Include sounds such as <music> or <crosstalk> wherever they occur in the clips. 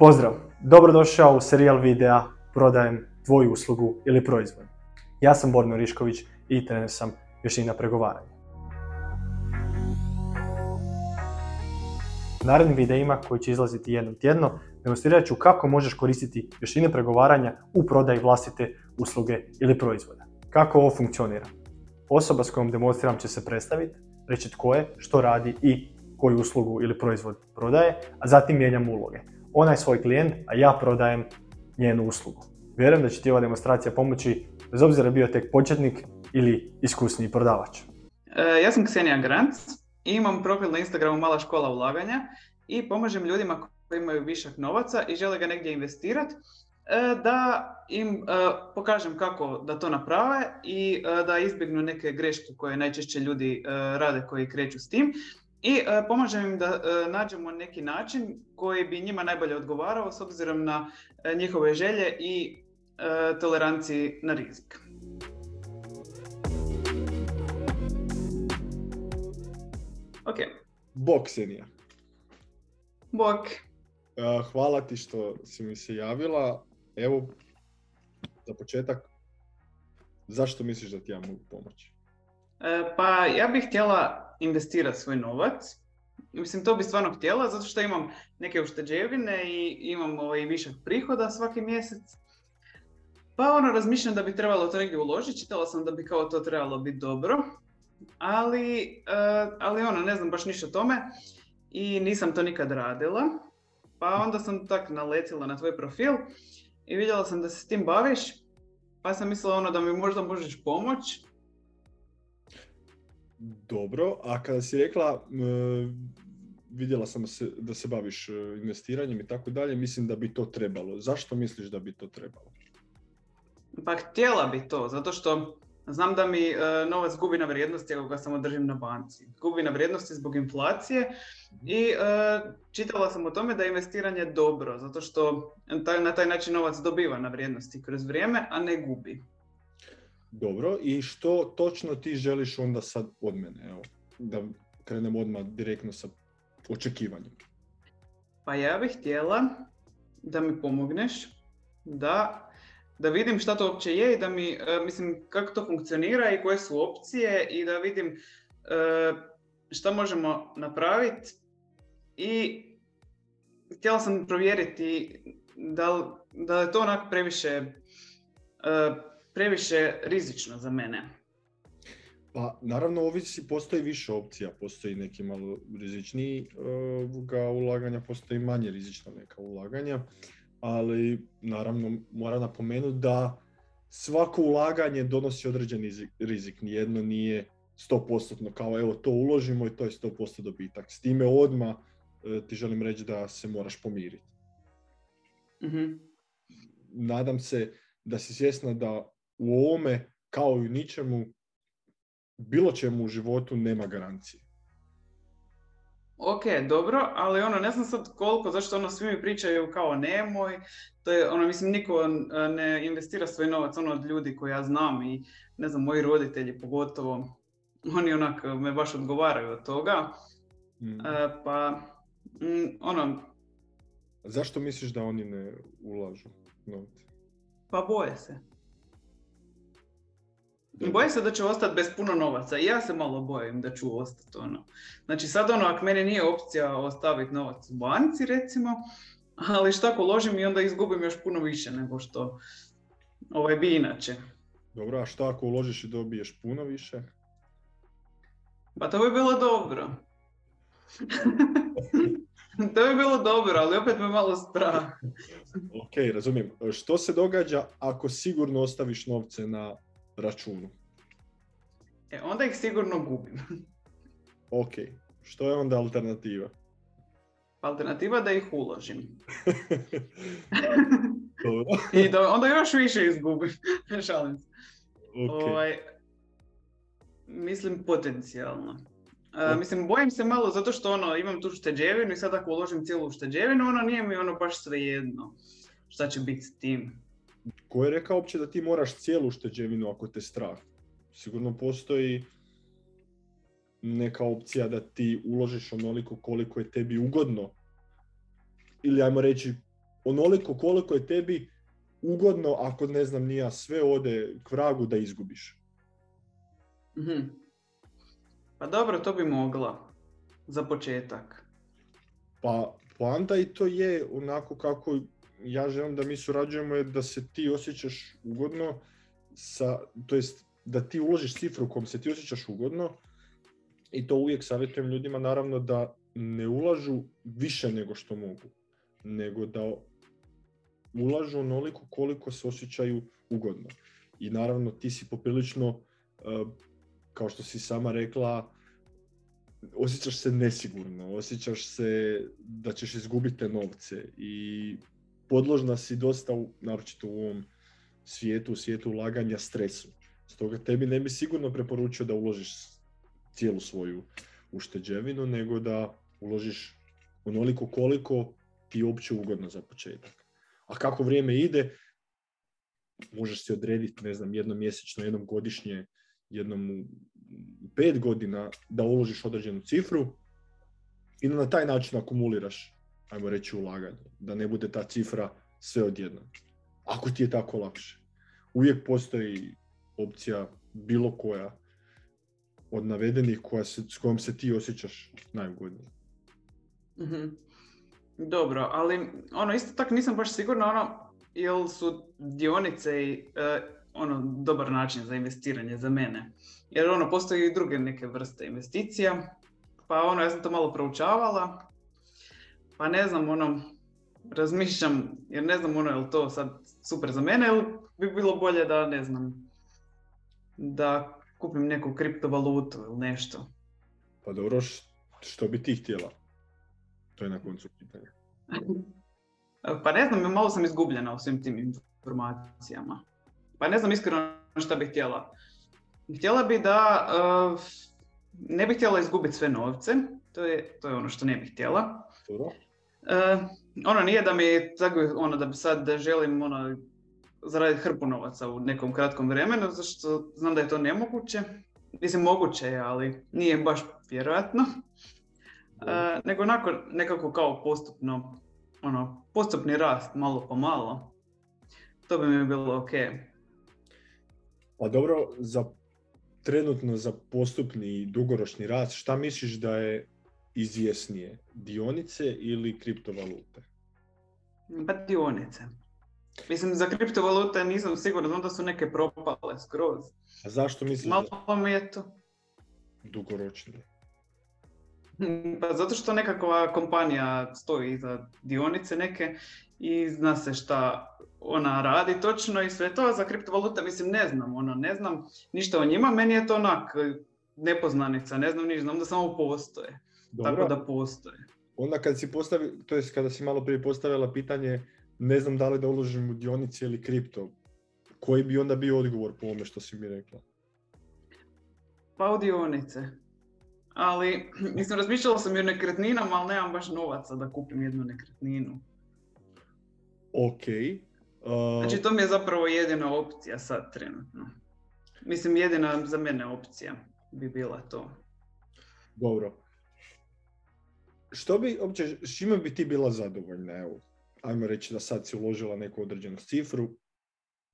Pozdrav, dobrodošao u serijal videa Prodajem tvoju uslugu ili proizvod. Ja sam Borno Rišković i trener sam vještina pregovaranja. U narednim videima koji će izlaziti jednom tjedno demonstrirat ću kako možeš koristiti vještine pregovaranja u prodaji vlastite usluge ili proizvoda. Kako ovo funkcionira? Osoba s kojom demonstriram će se predstaviti, reći tko je, što radi i koju uslugu ili proizvod prodaje, a zatim mijenjam uloge. Ona je svoj klijent, a ja prodajem njenu uslugu. Vjerujem da će ti ova demonstracija pomoći, bez obzira bio tek početnik ili iskusni prodavač. E, ja sam Ksenija Grant imam profil na Instagramu Mala škola ulaganja i pomažem ljudima koji imaju višak novaca i žele ga negdje investirati e, da im e, pokažem kako da to naprave i da izbjegnu neke greške koje najčešće ljudi rade koji kreću s tim i e, pomažem im da e, nađemo neki način koji bi njima najbolje odgovarao s obzirom na e, njihove želje i toleranciji na rizik. Ok. Bok, Senija. Bok. Hvala ti što si mi se javila. Evo, za početak, zašto misliš da ti ja mogu pomoći? Pa ja bih htjela investirati svoj novac. Mislim, to bi stvarno htjela, zato što imam neke ušteđevine i imam ovaj višak prihoda svaki mjesec. Pa ono, razmišljam da bi trebalo to negdje uložiti, čitala sam da bi kao to trebalo biti dobro, ali, uh, ali ono, ne znam baš ništa o tome i nisam to nikad radila. Pa onda sam tak naletila na tvoj profil i vidjela sam da se s tim baviš, pa sam mislila ono da mi možda možeš pomoći dobro, a kada si rekla, vidjela sam se, da se baviš e, investiranjem i tako dalje, mislim da bi to trebalo. Zašto misliš da bi to trebalo? Pa htjela bi to, zato što znam da mi e, novac gubi na vrijednosti ako ga samo držim na banci. Gubi na vrijednosti zbog inflacije i e, čitala sam o tome da je investiranje dobro, zato što na taj način novac dobiva na vrijednosti kroz vrijeme, a ne gubi. Dobro, i što točno ti želiš onda sad od mene? Evo, da krenemo odmah direktno sa očekivanjem. Pa ja bih htjela da mi pomogneš da, da vidim šta to uopće je i da mi, e, mislim, kako to funkcionira i koje su opcije i da vidim e, šta možemo napraviti i htjela sam provjeriti da, da je to onako previše e, previše rizično za mene? Pa naravno ovisi, postoji više opcija, postoji neki malo rizičniji uh, ulaganja, postoji manje rizična neka ulaganja, ali naravno moram napomenuti da svako ulaganje donosi određeni rizik, nijedno nije 100% kao evo to uložimo i to je 100% dobitak. S time odmah uh, ti želim reći da se moraš pomiriti. mm Nadam se da si svjesna da u ovome, kao i u ničemu, bilo čemu u životu nema garancije. Ok, dobro, ali ono, ne znam sad koliko, zašto ono svi mi pričaju kao nemoj, to je, ono, mislim, niko ne investira svoj novac, ono, od ljudi koje ja znam i, ne znam, moji roditelji pogotovo, oni onak me baš odgovaraju od toga, mm. e, pa, mm, ono... Zašto misliš da oni ne ulažu novce? Pa boje se. Bojim se da ću ostati bez puno novaca i ja se malo bojim da ću ostati ono. Znači sad ono, ako meni nije opcija ostaviti novac u banci recimo, ali šta ako ložim i onda izgubim još puno više nego što ovaj, bi inače. Dobro, a šta ako uložiš i dobiješ puno više? Pa to bi bilo dobro. <laughs> to bi bilo dobro, ali opet me malo strah. ok, razumijem. Što se događa ako sigurno ostaviš novce na računu? E, onda ih sigurno gubim. <laughs> ok, što je onda alternativa? Alternativa da ih uložim. <laughs> <laughs> I da onda još više izgubim. Šalim se. Okay. Ovaj, mislim potencijalno. Uh, mislim, bojim se malo zato što ono, imam tu šteđevinu i sad ako uložim cijelu šteđevinu, ono nije mi ono baš svejedno šta će biti s tim. Ko je rekao uopće da ti moraš cijelu šteđevinu ako te strah? Sigurno postoji neka opcija da ti uložiš onoliko koliko je tebi ugodno. Ili ajmo reći onoliko koliko je tebi ugodno ako ne znam nija sve ode k vragu da izgubiš. Mhm. Pa dobro, to bi mogla. Za početak. Pa poanta i to je onako kako ja želim da mi surađujemo je da se ti osjećaš ugodno sa, to jest da ti uložiš cifru u kom se ti osjećaš ugodno i to uvijek savjetujem ljudima naravno da ne ulažu više nego što mogu, nego da ulažu onoliko koliko se osjećaju ugodno. I naravno ti si poprilično, eh, kao što si sama rekla, osjećaš se nesigurno, osjećaš se da ćeš izgubiti te novce i podložna si dosta, naročito u ovom svijetu, u svijetu ulaganja stresu. Stoga tebi ne bi sigurno preporučio da uložiš cijelu svoju ušteđevinu, nego da uložiš onoliko koliko ti je uopće ugodno za početak. A kako vrijeme ide, možeš si odrediti, ne znam, jednom mjesečno, jednom godišnje, jednom u pet godina da uložiš određenu cifru i na taj način akumuliraš, ajmo reći, ulaganje. Da ne bude ta cifra sve odjednom. Ako ti je tako lakše. Uvijek postoji opcija bilo koja od navedenih koja se, s kojom se ti osjećaš najugodnije. Mhm. Dobro, ali ono isto tako nisam baš sigurna ono jel su dionice i e, ono dobar način za investiranje za mene. Jer ono postoji i druge neke vrste investicija. Pa ono ja sam to malo proučavala. Pa ne znam ono razmišljam jer ne znam ono je li to sad super za mene ili bi bilo bolje da ne znam da kupim neku kriptovalutu ili nešto. Pa dobro, što bi ti htjela? To je na koncu pitanja. <laughs> Pa ne znam, malo sam izgubljena u svim tim informacijama. Pa ne znam iskreno šta bih htjela. Htjela bi da uh, ne bih htjela izgubiti sve novce, to je, to je ono što ne bih htjela. Dobro? Uh, ono nije da mi tako, ono da bi sad da želim ono, zaraditi hrpu novaca u nekom kratkom vremenu, zato što znam da je to nemoguće. Mislim, moguće je, ali nije baš vjerojatno. Uh, nego onako nekako kao postupno, ono, postupni rast, malo po malo. To bi mi bilo ok. Pa dobro, za trenutno za postupni dugoročni rast, šta misliš da je izvjesnije? Dionice ili kriptovalute? Pa dionice. Mislim, za kriptovalute nisam sigurna, znam da su neke propale skroz. A zašto misliš da Malo mi je to. dugoročnije? Pa zato što nekakva kompanija stoji iza dionice neke i zna se šta ona radi točno i sve to, a za kriptovalute mislim ne znam, ono, ne znam ništa o njima, meni je to onak nepoznanica, ne znam ništa, znam da samo postoje, Dobro, tako da postoje. onda kad si postavi, to jest kada si malo prije postavila pitanje, ne znam da li da uložim u dionice ili kripto, koji bi onda bio odgovor po ovome što si mi rekla? Pa u dionice. Ali, <clears throat> mislim, razmišljala sam i o nekretninama, ali nemam baš novaca da kupim jednu nekretninu. Ok. uh, Znači, to mi je zapravo jedina opcija sad trenutno. Mislim, jedina za mene opcija bi bila to. Dobro. Što bi, uopće, s čime bi ti bila zadovoljna? Evo, ajmo reći da sad si uložila neku određenu cifru,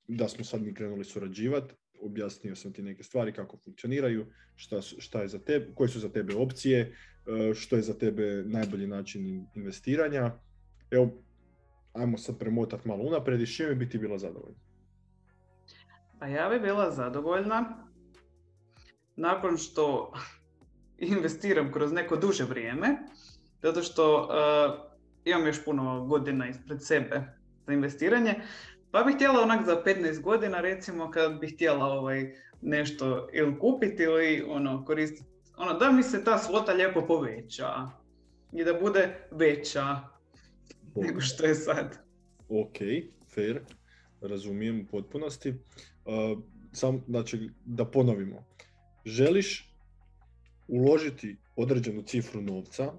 da smo sad mi krenuli surađivati, objasnio sam ti neke stvari kako funkcioniraju, šta, šta je za tebe, koje su za tebe opcije, e, što je za tebe najbolji način in- investiranja. Evo, ajmo sad premotat malo unaprijed i s čime bi ti bila zadovoljna? Pa ja bi bila zadovoljna nakon što <laughs> investiram kroz neko duže vrijeme, zato što eh, imam još puno godina ispred sebe za investiranje, pa bih htjela onak za 15 godina recimo kad bih htjela ovaj, nešto ili kupiti ili ono koristiti, ono da mi se ta svota lijepo poveća i da bude veća nego što je sad. Ok, fair, razumijem u potpunosti. Uh, sam, znači, da ponovimo. Želiš uložiti određenu cifru novca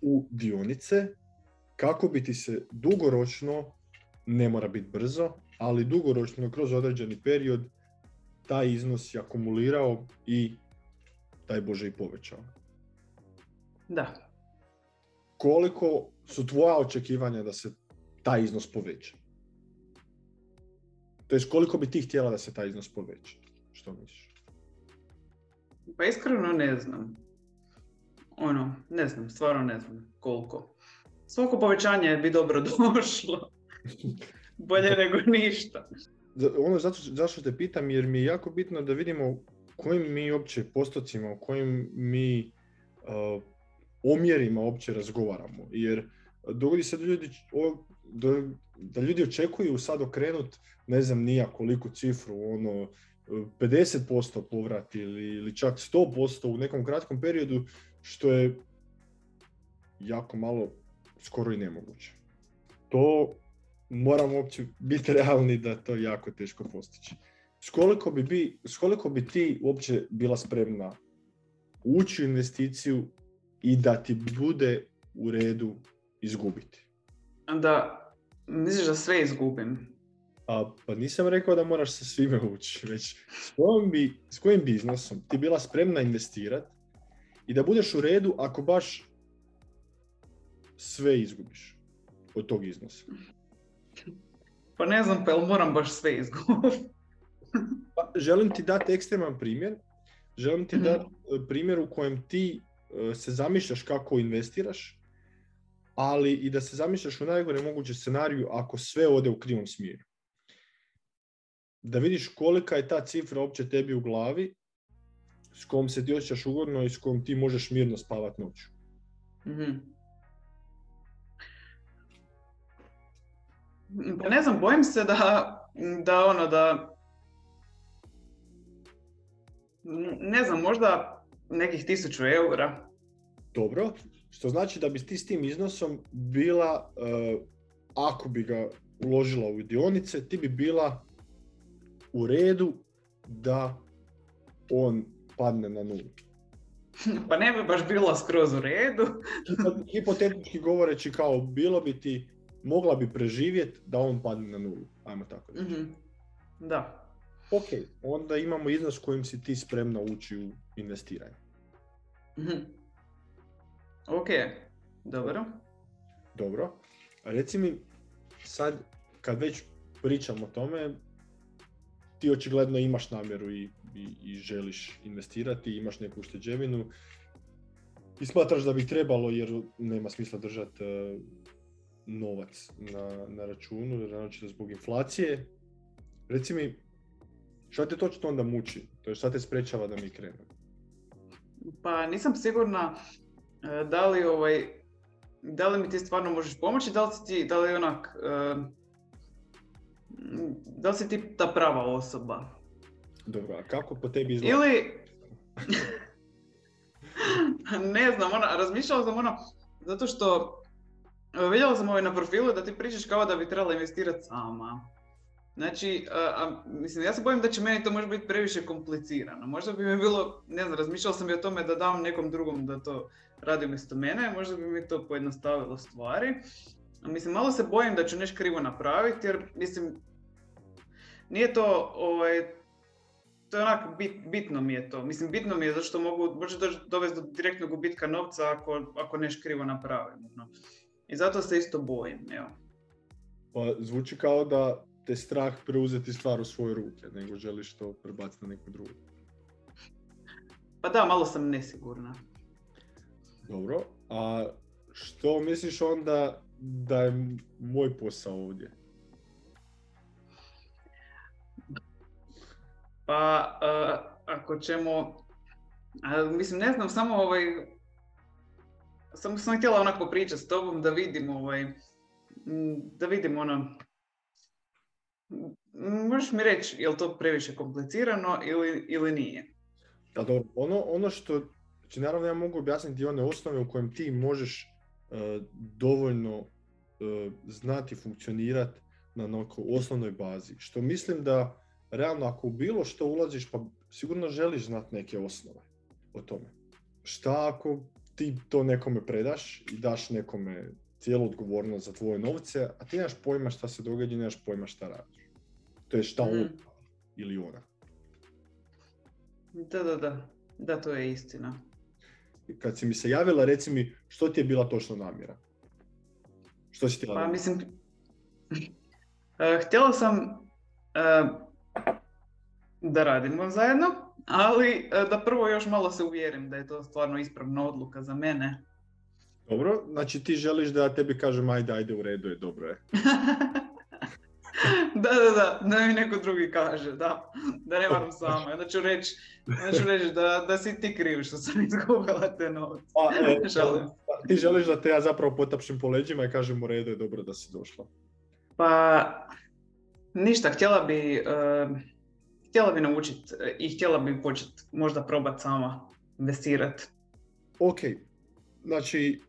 u dionice kako bi ti se dugoročno, ne mora biti brzo, ali dugoročno kroz određeni period taj iznos je akumulirao i daj Bože i povećao. Da. Koliko su tvoja očekivanja da se taj iznos poveća? To jest koliko bi ti htjela da se taj iznos poveća? Što misliš? Pa iskreno ne znam. Ono, ne znam, stvarno ne znam koliko. Svako povećanje bi dobro <laughs> došlo. Bolje nego ništa. Ono zato, zašto te pitam, jer mi je jako bitno da vidimo kojim mi uopće postocima, u kojim mi uh, omjerima uopće razgovaramo. Jer dogodi se da ljudi, da ljudi očekuju sad okrenut, ne znam nija koliku cifru, ono, 50% povrat ili, ili čak 100% u nekom kratkom periodu, što je jako malo, skoro i nemoguće. To moramo uopće biti <laughs> realni da to je jako teško postići. Skoliko bi, bi, skoliko bi ti uopće bila spremna ući u investiciju i da ti bude u redu izgubiti? Da, misliš da sve izgubim? A, pa nisam rekao da moraš sa svime ući, već s kojim, bi, s kojim biznisom ti bila spremna investirati i da budeš u redu ako baš sve izgubiš od tog iznosa. Pa ne znam, pa jel moram baš sve izgubiti? <laughs> pa, želim ti dati ekstreman primjer. Želim ti dati mhm. e, primjer u kojem ti e, se zamišljaš kako investiraš, ali i da se zamišljaš u najgore moguće scenariju ako sve ode u krivom smjeru da vidiš kolika je ta cifra uopće tebi u glavi, s kojom se ti osjećaš ugodno i s kojom ti možeš mirno spavat noću. mm Pa ne znam, bojim se da, da ono, da ne znam, možda nekih tisuću eura. Dobro, što znači da bi ti s tim iznosom bila, uh, ako bi ga uložila u dionice, ti bi bila u redu da on padne na nulu. Pa ne bi baš bilo skroz u redu. Hipotetički govoreći kao bilo bi ti, mogla bi preživjeti da on padne na nulu. Ajmo tako reći. mm Da. Ok, onda imamo iznos kojim si ti spremna ući u investiranje. mm Ok, dobro. Dobro. A reci mi, sad kad već pričamo o tome, ti očigledno imaš namjeru i, i, i želiš investirati, imaš neku ušteđevinu i smatraš da bi trebalo jer nema smisla držati uh, novac na, na računu, naročito zbog inflacije. Reci mi, šta te točno onda muči? To je šta te sprečava da mi krenemo? Pa nisam sigurna e, da li ovaj, da li mi ti stvarno možeš pomoći, da li, ti, da li onak, uh, da li si ti ta prava osoba? Dobro, a kako po tebi izgleda? Ili... <laughs> ne znam, ona, razmišljala sam ono, zato što vidjela sam ovaj na profilu da ti pričaš kao da bi trebala investirati sama. Znači, a, mislim, ja se bojim da će meni to možda biti previše komplicirano. Možda bi mi bilo, ne znam, razmišljala sam i o tome da dam nekom drugom da to radi umjesto mene, možda bi mi to pojednostavilo stvari. Mislim, malo se bojim da ću nešto krivo napraviti, jer mislim, nije to, ovaj, to je onako bit, bitno mi je to. Mislim, bitno mi je zašto mogu, može dovesti do direktnog gubitka novca ako, ako nešto krivo napravim. No. I zato se isto bojim, evo. Pa zvuči kao da te strah preuzeti stvar u svoje ruke, nego želiš to prebaciti na neku drugu. Pa da, malo sam nesigurna. Dobro, a što misliš onda da je moj posao ovdje? Pa uh, ako ćemo, mislim ne znam, samo ovaj, samo sam htjela onako pričati s tobom da vidim ovaj, da vidim ono, možeš mi reći je li to previše komplicirano ili, ili nije? Da, dobro. Ono, ono što, znači naravno ja mogu objasniti one osnove u kojem ti možeš uh, dovoljno uh, znati funkcionirati na nekoj osnovnoj bazi. Što mislim da realno ako u bilo što ulaziš, pa sigurno želiš znati neke osnove o tome. Šta ako ti to nekome predaš i daš nekome cijelu odgovornost za tvoje novce, a ti nemaš pojma šta se događa i nemaš pojma šta radiš. To je šta on mhm. ili ona. Da, da, da. Da, to je istina. Kad si mi se javila, reci mi što ti je bila točno namjera? Što si ti Pa mislim, <laughs> E, htjela sam e, da radimo zajedno, ali e, da prvo još malo se uvjerim da je to stvarno ispravna odluka za mene. Dobro, znači ti želiš da ja tebi kažem ajde, ajde, u redu je, dobro je. <laughs> da, da, da, da mi neko drugi kaže, da, da ne moram sama. Onda ću reći, onda ću reći da, da si ti kriv što sam izgubila te novce. Pa, e, <laughs> pa, ti želiš da te ja zapravo potapšim po leđima i kažem u redu je, dobro da si došla. Pa, ništa, htjela bi, eh, htjela bi naučiti i htjela bi početi možda probati sama investirati. Ok, znači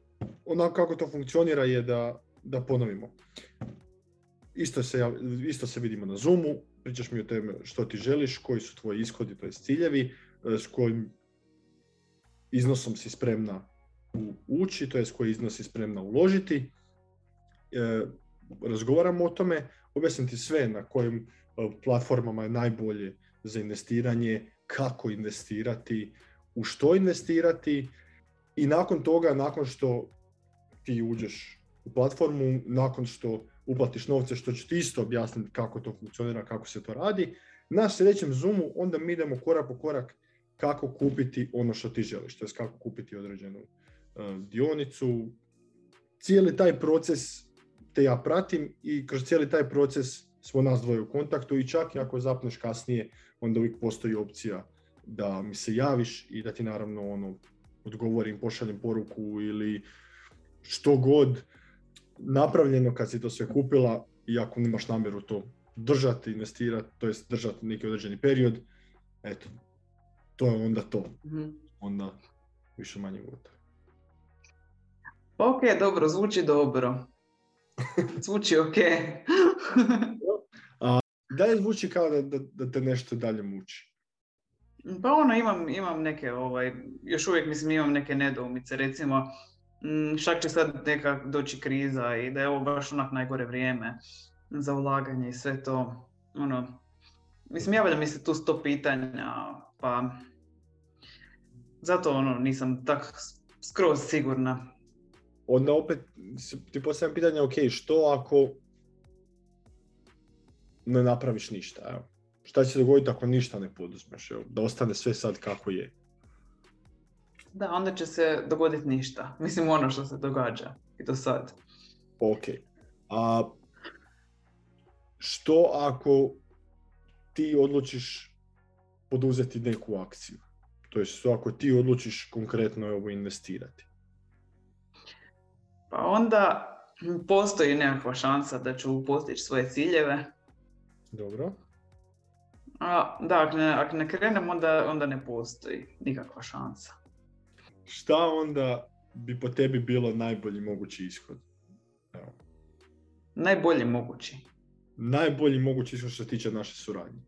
onako kako to funkcionira je da, da ponovimo. Isto se, isto se vidimo na Zoomu, pričaš mi o tome što ti želiš, koji su tvoji ishodi, to ciljevi, e, s kojim iznosom si spremna ući, to je koji iznos si spremna uložiti. E, razgovaramo o tome, objasnim ti sve na kojim e, platformama je najbolje za investiranje, kako investirati, u što investirati i nakon toga, nakon što ti uđeš u platformu, nakon što uplatiš novce, što ću ti isto objasniti kako to funkcionira, kako se to radi, na sljedećem Zoomu onda mi idemo korak po korak kako kupiti ono što ti želiš, to je kako kupiti određenu e, dionicu. Cijeli taj proces te ja pratim i kroz cijeli taj proces smo nas dvoje u kontaktu i čak i ako zapneš kasnije, onda uvijek postoji opcija da mi se javiš i da ti naravno ono odgovorim, pošaljem poruku ili što god napravljeno kad si to sve kupila i ako imaš namjeru to držati, investirati, to jest držati neki određeni period, eto, to je onda to. Mhm. Onda više manje gotovo. Ok, dobro, zvuči dobro. <laughs> Zvuči ok. <laughs> Dalje zvuči kao da, da, da te nešto dalje muči. Pa ono, imam, imam neke, ovaj, još uvijek mislim imam neke nedoumice, recimo, mm, šak će sad neka doći kriza i da je ovo baš onak najgore vrijeme za ulaganje i sve to, ono, mislim, javlja mi se tu sto pitanja, pa zato ono, nisam tak skroz sigurna. Onda opet ti postavljam pitanje, ok, što ako ne napraviš ništa, evo. Šta će se dogoditi ako ništa ne poduzmeš, evo, da ostane sve sad kako je? Da, onda će se dogoditi ništa. <laughs> Mislim, ono što se događa i do sad. Ok. A što ako ti odlučiš poduzeti neku akciju? To je što ako ti odlučiš konkretno ovo investirati? Pa onda postoji nekakva šansa da ću postići svoje ciljeve. Dobro. A, da, ako ne, ako ne krenem, onda, onda ne postoji nikakva šansa. Šta onda bi po tebi bilo najbolji mogući ishod? Evo. Najbolje mogući. Najbolji mogući ishod što se tiče naše suradnje.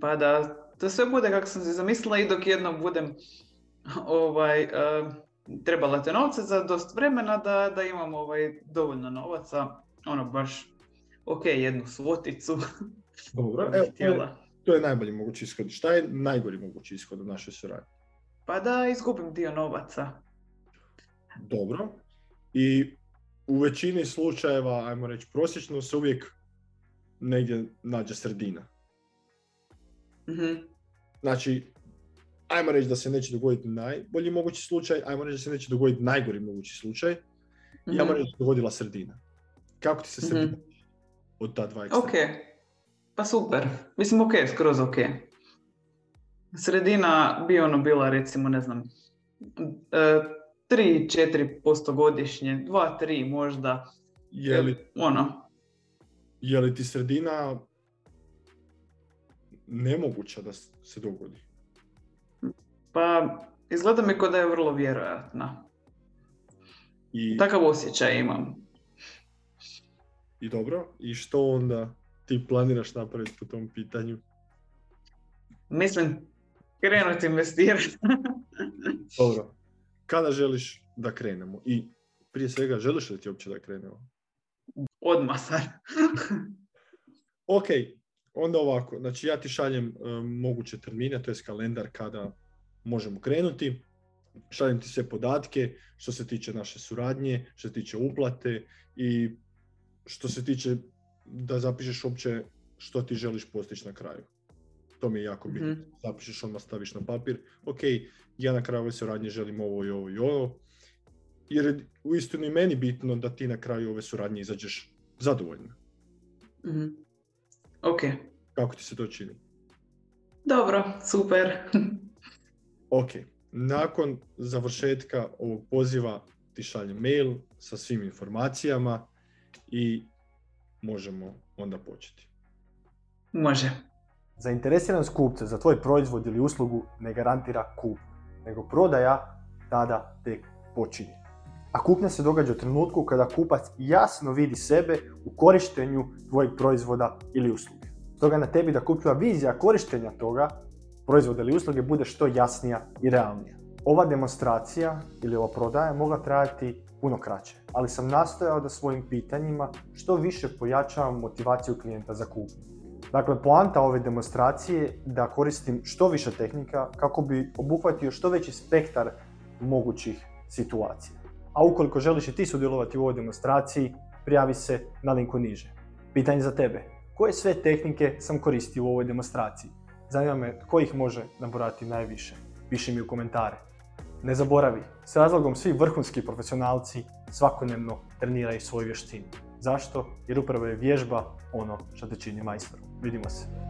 Pa da to sve bude kako sam se zamislila i dok jednom budem ovaj, eh, trebala te novce za dosta vremena da, da imam ovaj, dovoljno novaca. Ono baš, ok, jednu svoticu. <laughs> Dobro. <laughs> Evo, to, je, to je najbolji mogući ishod. Šta je najgori mogući ishod u našoj suradnji? Pa da izgubim dio novaca. Dobro. I u većini slučajeva, ajmo reći prosječno, se uvijek negdje nađe sredina. Mhm. Znači, ajmo reći da se neće dogoditi najbolji mogući slučaj, ajmo reći da se neće dogoditi najgori mogući slučaj, i ajmo Mhm. reći da se dogodila sredina. Kako ti se sredina Mhm. Od ta dva ekstrema? Ok, pa super. Mislim, ok, skroz ok. Sredina bi ono bila, recimo, ne znam, e, 3-4% godišnje, 2-3 možda. Je li, Ono, je li ti sredina nemoguća da se dogodi? pa izgleda mi kao da je vrlo vjerojatna. I, Takav osjećaj imam. I dobro, i što onda ti planiraš napraviti po tom pitanju? Mislim, krenuti investirati. <laughs> Dobro. Kada želiš da krenemo? I prije svega, želiš li ti uopće da krenemo? Odmah sad. <laughs> Ok, onda ovako. Znači ja ti šaljem e, moguće termine, to je kalendar kada možemo krenuti. šaljem ti sve podatke što se tiče naše suradnje, što se tiče uplate i što se tiče da zapišeš uopće što ti želiš postići na kraju. To mi je jako bitno. Mhm. Zapišeš odmah staviš na papir, ok, ja na kraju ove suradnje želim ovo i ovo i ovo. Jer je uistinu i meni bitno da ti na kraju ove suradnje izađeš zadovoljna. Mhm. Ok, Kako ti se to čini? dobro, super. Ok, nakon završetka ovog poziva ti šaljem mail sa svim informacijama i možemo onda početi. Može. Zainteresiranost kupca za tvoj proizvod ili uslugu ne garantira kup, nego prodaja tada tek počinje. A kupnja se događa u trenutku kada kupac jasno vidi sebe u korištenju tvojeg proizvoda ili usluge. Stoga na tebi da kupljova vizija korištenja toga proizvoda ili usluge bude što jasnija i realnija. Ova demonstracija ili ova prodaja mogla trajati puno kraće, ali sam nastojao da svojim pitanjima što više pojačavam motivaciju klijenta za kupnju. Dakle, poanta ove demonstracije je da koristim što više tehnika kako bi obuhvatio što veći spektar mogućih situacija. A ukoliko želiš i ti sudjelovati u ovoj demonstraciji, prijavi se na linku niže. Pitanje za tebe. Koje sve tehnike sam koristio u ovoj demonstraciji? Zanima me tko ih može nabrojati najviše. Piši mi u komentare. Ne zaboravi, s razlogom svi vrhunski profesionalci svakodnevno treniraju svoju vještinu. Zašto? Jer upravo je vježba ono što te čini majstorom. Vidimo se.